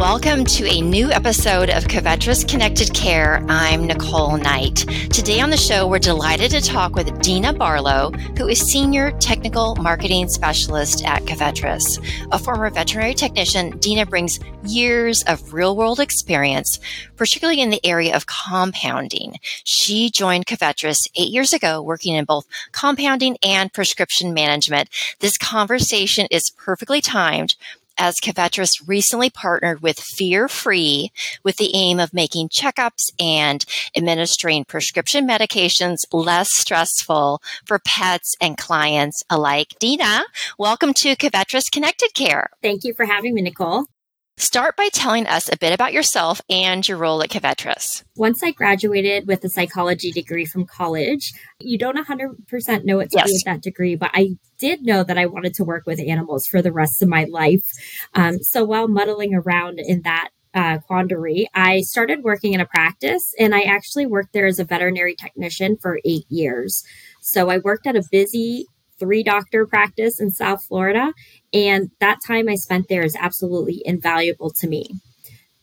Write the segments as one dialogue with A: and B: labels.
A: Welcome to a new episode of Covetrus Connected Care. I'm Nicole Knight. Today on the show, we're delighted to talk with Dina Barlow, who is Senior Technical Marketing Specialist at Covetrus. A former veterinary technician, Dina brings years of real world experience, particularly in the area of compounding. She joined Covetrus eight years ago, working in both compounding and prescription management. This conversation is perfectly timed as Covetrus recently partnered with Fear Free with the aim of making checkups and administering prescription medications less stressful for pets and clients alike. Dina, welcome to Covetrus Connected Care.
B: Thank you for having me, Nicole.
A: Start by telling us a bit about yourself and your role at Covetrus.
B: Once I graduated with a psychology degree from college, you don't 100% know what to yes. do with that degree, but I did know that I wanted to work with animals for the rest of my life. Um, so while muddling around in that uh, quandary, I started working in a practice and I actually worked there as a veterinary technician for eight years. So I worked at a busy three doctor practice in South Florida. And that time I spent there is absolutely invaluable to me.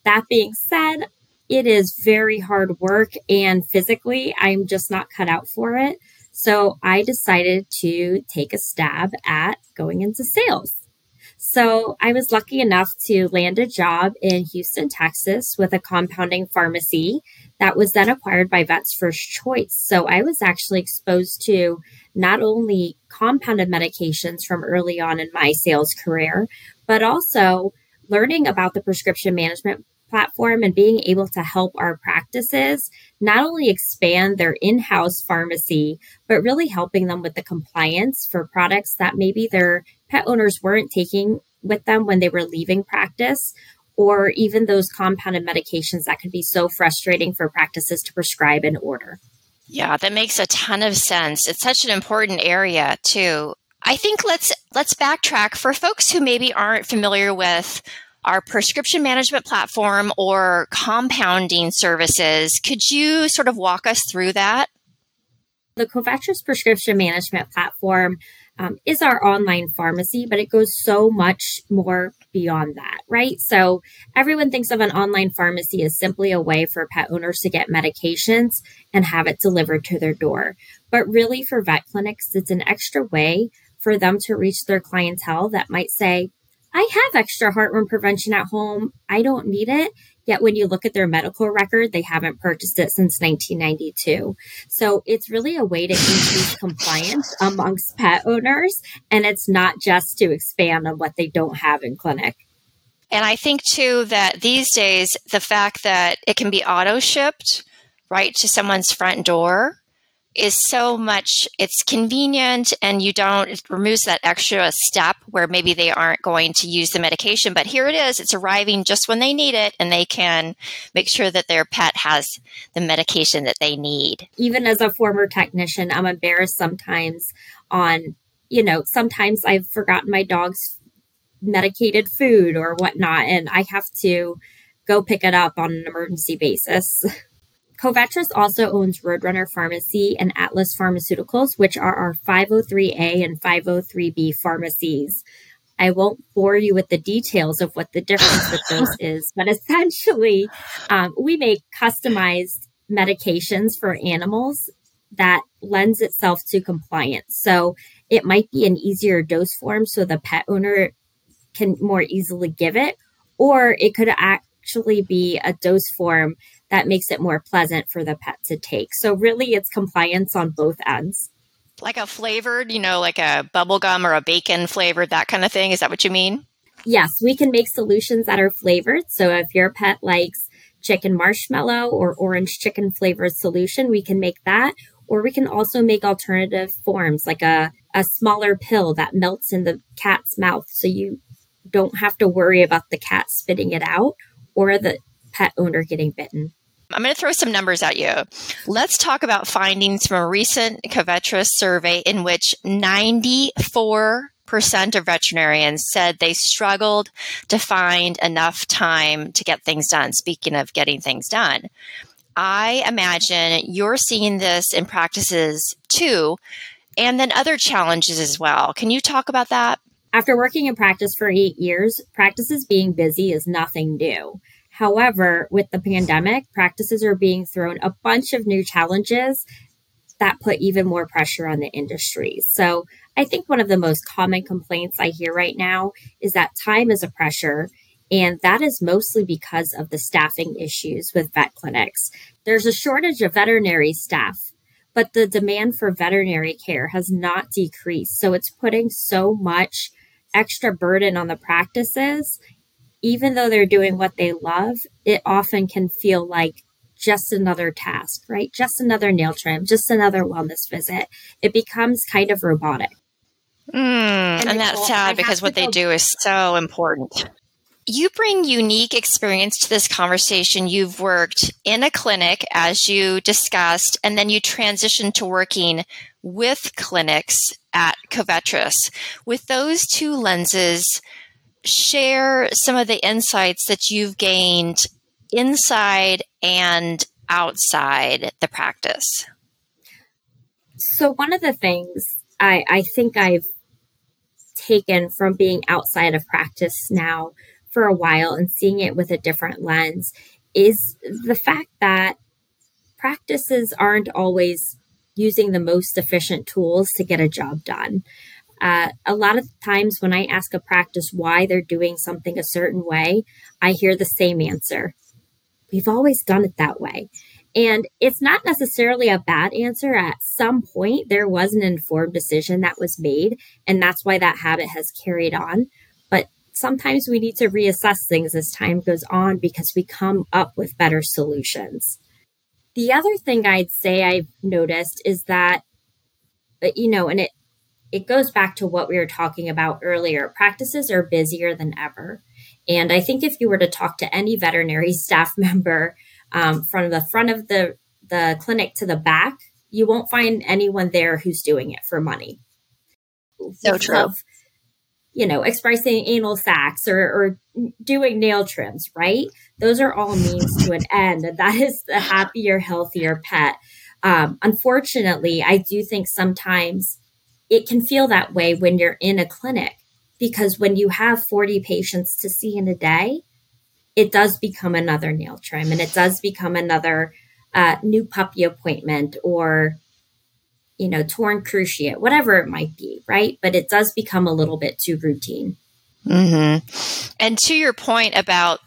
B: That being said, it is very hard work and physically I'm just not cut out for it. So I decided to take a stab at going into sales. So I was lucky enough to land a job in Houston, Texas with a compounding pharmacy that was then acquired by Vets First Choice. So I was actually exposed to not only compounded medications from early on in my sales career, but also learning about the prescription management platform and being able to help our practices not only expand their in house pharmacy, but really helping them with the compliance for products that maybe their pet owners weren't taking with them when they were leaving practice, or even those compounded medications that can be so frustrating for practices to prescribe and order.
A: Yeah, that makes a ton of sense. It's such an important area too. I think let's let's backtrack for folks who maybe aren't familiar with our prescription management platform or compounding services. Could you sort of walk us through that?
B: The Covetrus prescription management platform um, is our online pharmacy, but it goes so much more beyond that, right? So everyone thinks of an online pharmacy as simply a way for pet owners to get medications and have it delivered to their door. But really, for vet clinics, it's an extra way for them to reach their clientele that might say, I have extra heartworm prevention at home. I don't need it. Yet when you look at their medical record, they haven't purchased it since 1992. So it's really a way to increase compliance amongst pet owners. And it's not just to expand on what they don't have in clinic.
A: And I think too that these days, the fact that it can be auto shipped right to someone's front door is so much it's convenient and you don't it removes that extra step where maybe they aren't going to use the medication but here it is it's arriving just when they need it and they can make sure that their pet has the medication that they need.
B: Even as a former technician i'm embarrassed sometimes on you know sometimes i've forgotten my dog's medicated food or whatnot and i have to go pick it up on an emergency basis Covetrus also owns Roadrunner Pharmacy and Atlas Pharmaceuticals, which are our 503A and 503B pharmacies. I won't bore you with the details of what the difference with those is, but essentially, um, we make customized medications for animals that lends itself to compliance. So it might be an easier dose form so the pet owner can more easily give it, or it could actually be a dose form that makes it more pleasant for the pet to take. So really it's compliance on both ends.
A: Like a flavored, you know, like a bubble gum or a bacon flavored, that kind of thing. Is that what you mean?
B: Yes, we can make solutions that are flavored. So if your pet likes chicken marshmallow or orange chicken flavored solution, we can make that. Or we can also make alternative forms like a, a smaller pill that melts in the cat's mouth so you don't have to worry about the cat spitting it out or the pet owner getting bitten.
A: I'm going to throw some numbers at you. Let's talk about findings from a recent Covetrus survey in which 94 percent of veterinarians said they struggled to find enough time to get things done. Speaking of getting things done, I imagine you're seeing this in practices too, and then other challenges as well. Can you talk about that?
B: After working in practice for eight years, practices being busy is nothing new. However, with the pandemic, practices are being thrown a bunch of new challenges that put even more pressure on the industry. So I think one of the most common complaints I hear right now is that time is a pressure. And that is mostly because of the staffing issues with vet clinics. There's a shortage of veterinary staff, but the demand for veterinary care has not decreased. So it's putting so much extra burden on the practices. Even though they're doing what they love, it often can feel like just another task, right? Just another nail trim, just another wellness visit. It becomes kind of robotic.
A: Mm, and, and that's sad because what they do is so important. You bring unique experience to this conversation. You've worked in a clinic, as you discussed, and then you transitioned to working with clinics at Covetrus. With those two lenses, share some of the insights that you've gained inside and outside the practice.
B: So, one of the things I, I think I've taken from being outside of practice now for a while and seeing it with a different lens is the fact that practices aren't always using the most efficient tools to get a job done. Uh, a lot of times when I ask a practice why they're doing something a certain way, I hear the same answer. We've always done it that way. And it's not necessarily a bad answer. At some point, there was an informed decision that was made, and that's why that habit has carried on. But sometimes we need to reassess things as time goes on because we come up with better solutions. The other thing I'd say I've noticed is that, uh, you know, and it, it goes back to what we were talking about earlier. Practices are busier than ever. And I think if you were to talk to any veterinary staff member um, from the front of the, the clinic to the back, you won't find anyone there who's doing it for money.
A: So true. Love,
B: you know, expressing anal sacs or, or doing nail trims, right? Those are all means to an end. And that is the happier, healthier pet. Um, unfortunately, I do think sometimes it can feel that way when you're in a clinic because when you have 40 patients to see in a day, it does become another nail trim and it does become another uh, new puppy appointment or you know, torn cruciate, whatever it might be, right? But it does become a little bit too routine.
A: Mm-hmm. And to your point about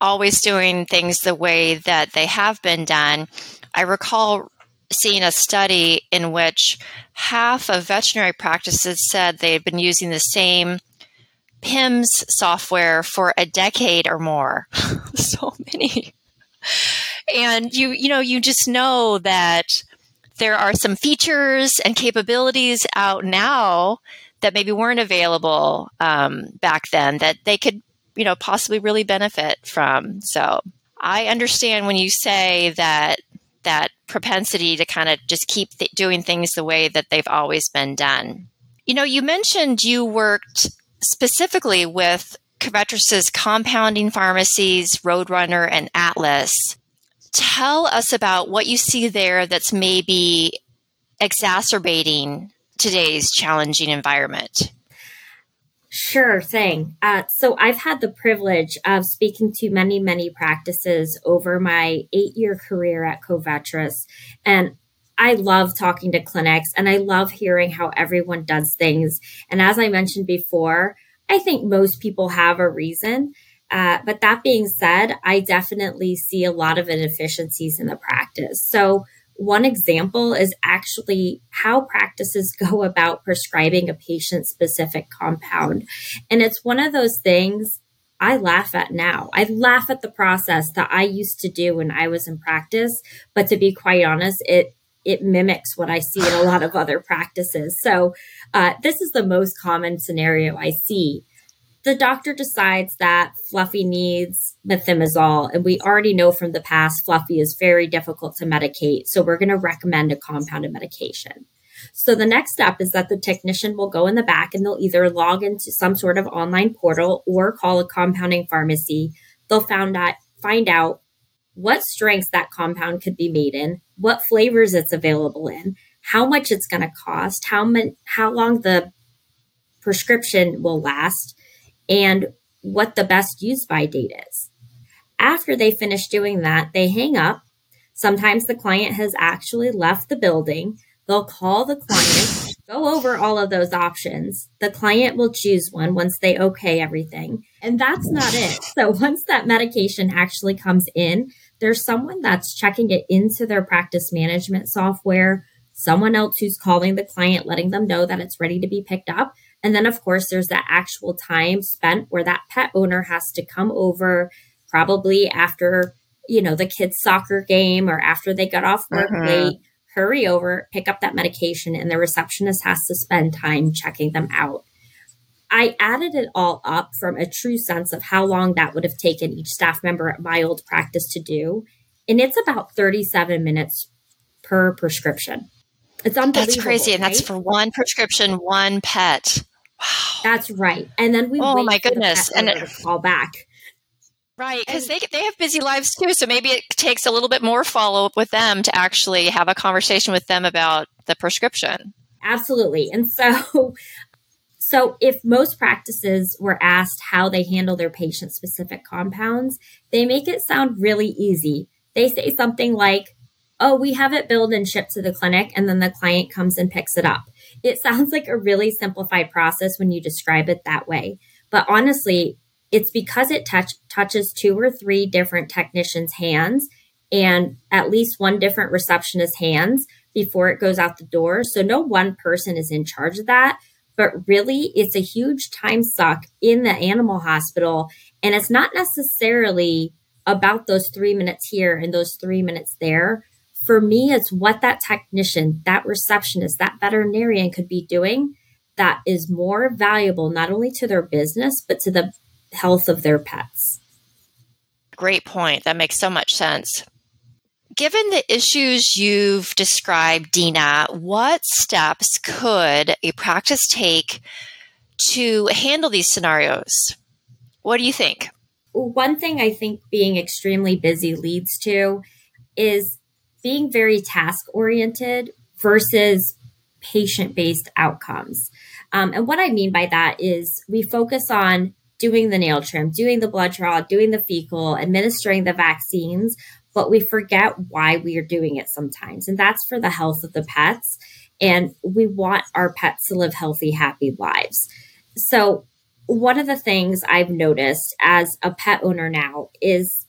A: always doing things the way that they have been done, I recall seeing a study in which half of veterinary practices said they had been using the same PIMS software for a decade or more. so many. And you, you know, you just know that there are some features and capabilities out now that maybe weren't available um, back then that they could, you know, possibly really benefit from. So I understand when you say that that propensity to kind of just keep th- doing things the way that they've always been done. You know, you mentioned you worked specifically with Covetrus's compounding pharmacies, Roadrunner, and Atlas tell us about what you see there that's maybe exacerbating today's challenging environment.
B: Sure thing. Uh, so I've had the privilege of speaking to many, many practices over my eight year career at Covetrus. And I love talking to clinics and I love hearing how everyone does things. And as I mentioned before, I think most people have a reason. Uh, but that being said, I definitely see a lot of inefficiencies in the practice. So, one example is actually how practices go about prescribing a patient specific compound. And it's one of those things I laugh at now. I laugh at the process that I used to do when I was in practice. But to be quite honest, it it mimics what I see in a lot of other practices. So, uh, this is the most common scenario I see the doctor decides that Fluffy needs methimazole, and we already know from the past Fluffy is very difficult to medicate, so we're going to recommend a compounded medication. So the next step is that the technician will go in the back and they'll either log into some sort of online portal or call a compounding pharmacy. They'll find out, find out what strengths that compound could be made in, what flavors it's available in, how much it's going to cost, how, man, how long the prescription will last and what the best use by date is. After they finish doing that, they hang up. Sometimes the client has actually left the building. They'll call the client, go over all of those options. The client will choose one once they okay everything. And that's not it. So once that medication actually comes in, there's someone that's checking it into their practice management software, someone else who's calling the client, letting them know that it's ready to be picked up. And then, of course, there's that actual time spent where that pet owner has to come over, probably after, you know, the kid's soccer game or after they got off work uh-huh. late, hurry over, pick up that medication, and the receptionist has to spend time checking them out. I added it all up from a true sense of how long that would have taken each staff member at my old practice to do. And it's about 37 minutes per prescription. It's unbelievable.
A: That's crazy. And that's for one prescription, one pet. Wow.
B: That's right. And then we
A: oh my goodness,
B: and it, call back.
A: Right, because they they have busy lives too. So maybe it takes a little bit more follow up with them to actually have a conversation with them about the prescription.
B: Absolutely. And so so if most practices were asked how they handle their patient specific compounds, they make it sound really easy. They say something like, "Oh, we have it billed and shipped to the clinic and then the client comes and picks it up." It sounds like a really simplified process when you describe it that way. But honestly, it's because it touch, touches two or three different technicians' hands and at least one different receptionist's hands before it goes out the door. So no one person is in charge of that, but really it's a huge time suck in the animal hospital. And it's not necessarily about those three minutes here and those three minutes there. For me, it's what that technician, that receptionist, that veterinarian could be doing that is more valuable not only to their business, but to the health of their pets.
A: Great point. That makes so much sense. Given the issues you've described, Dina, what steps could a practice take to handle these scenarios? What do you think?
B: One thing I think being extremely busy leads to is being very task oriented versus patient based outcomes. Um, and what I mean by that is we focus on doing the nail trim, doing the blood draw, doing the fecal, administering the vaccines, but we forget why we are doing it sometimes. And that's for the health of the pets. And we want our pets to live healthy, happy lives. So, one of the things I've noticed as a pet owner now is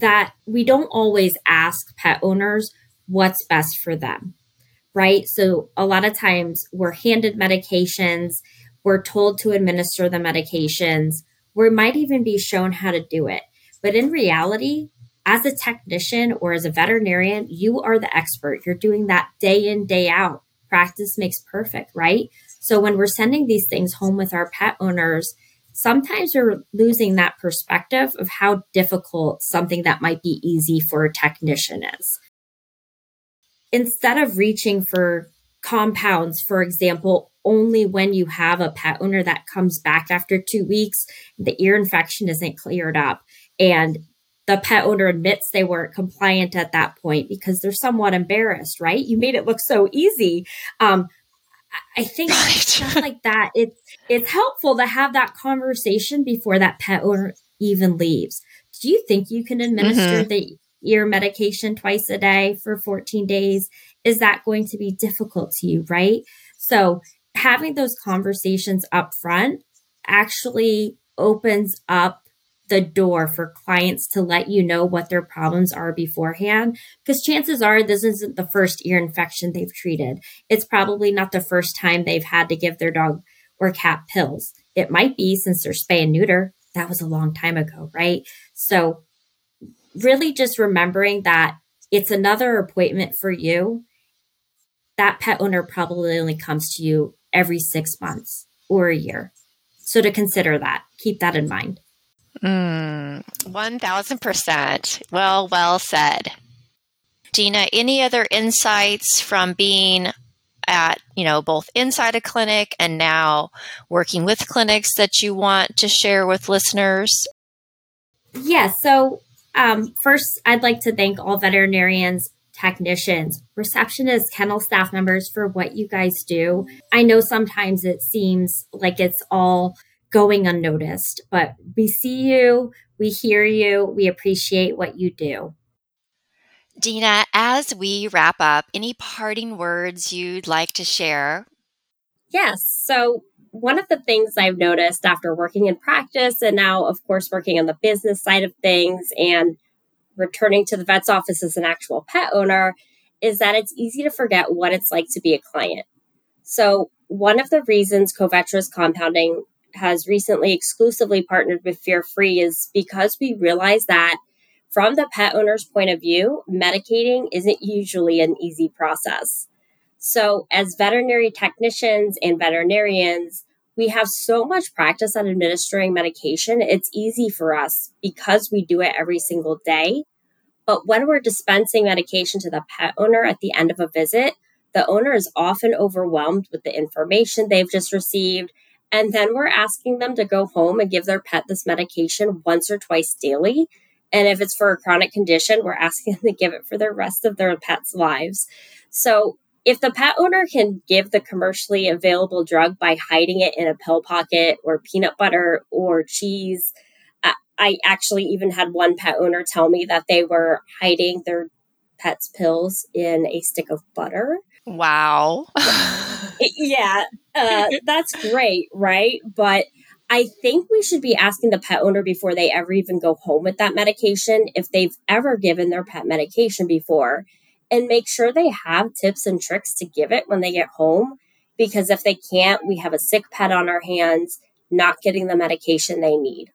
B: that we don't always ask pet owners what's best for them, right? So, a lot of times we're handed medications we're told to administer the medications. We might even be shown how to do it. But in reality, as a technician or as a veterinarian, you are the expert. You're doing that day in, day out. Practice makes perfect, right? So when we're sending these things home with our pet owners, sometimes you're losing that perspective of how difficult something that might be easy for a technician is. Instead of reaching for compounds, for example, only when you have a pet owner that comes back after two weeks, the ear infection isn't cleared up. And the pet owner admits they weren't compliant at that point because they're somewhat embarrassed, right? You made it look so easy. Um, I think right. stuff like that, it's it's helpful to have that conversation before that pet owner even leaves. Do you think you can administer mm-hmm. the ear medication twice a day for 14 days? Is that going to be difficult to you, right? So having those conversations up front actually opens up the door for clients to let you know what their problems are beforehand. Because chances are this isn't the first ear infection they've treated. It's probably not the first time they've had to give their dog or cat pills. It might be since they're spay and neuter. That was a long time ago, right? So, really just remembering that it's another appointment for you. That pet owner probably only comes to you every six months or a year. So to consider that, keep that in mind.
A: Mm, 1000%. Well, well said. Dina, any other insights from being at, you know, both inside a clinic and now working with clinics that you want to share with listeners?
B: Yes. Yeah, so, um, first, I'd like to thank all veterinarians
C: technicians, receptionists, kennel staff members for what you guys do. I know sometimes it seems like it's all going unnoticed, but we see you, we hear you, we appreciate what you do.
A: Dina, as we wrap up, any parting words you'd like to share?
B: Yes. So, one of the things I've noticed after working in practice and now, of course, working on the business side of things and returning to the vet's office as an actual pet owner is that it's easy to forget what it's like to be a client. So, one of the reasons Covetrus Compounding has recently exclusively partnered with Fear Free is because we realize that from the pet owner's point of view, medicating isn't usually an easy process. So, as veterinary technicians and veterinarians, we have so much practice on administering medication. It's easy for us because we do it every single day. But when we're dispensing medication to the pet owner at the end of a visit, the owner is often overwhelmed with the information they've just received. And then we're asking them to go home and give their pet this medication once or twice daily. And if it's for a chronic condition, we're asking them to give it for the rest of their pet's lives. So if the pet owner can give the commercially available drug by hiding it in a pill pocket or peanut butter or cheese, I actually even had one pet owner tell me that they were hiding their pet's pills in a stick of butter.
A: Wow.
B: yeah, uh, that's great, right? But I think we should be asking the pet owner before they ever even go home with that medication if they've ever given their pet medication before and make sure they have tips and tricks to give it when they get home. Because if they can't, we have a sick pet on our hands, not getting the medication they need.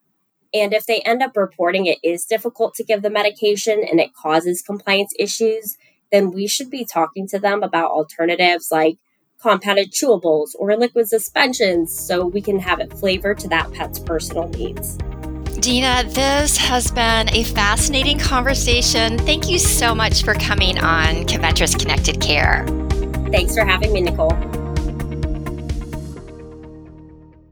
B: And if they end up reporting it is difficult to give the medication and it causes compliance issues, then we should be talking to them about alternatives like compounded chewables or liquid suspensions so we can have it flavored to that pet's personal needs.
A: Dina, this has been a fascinating conversation. Thank you so much for coming on Covetrus Connected Care.
B: Thanks for having me, Nicole.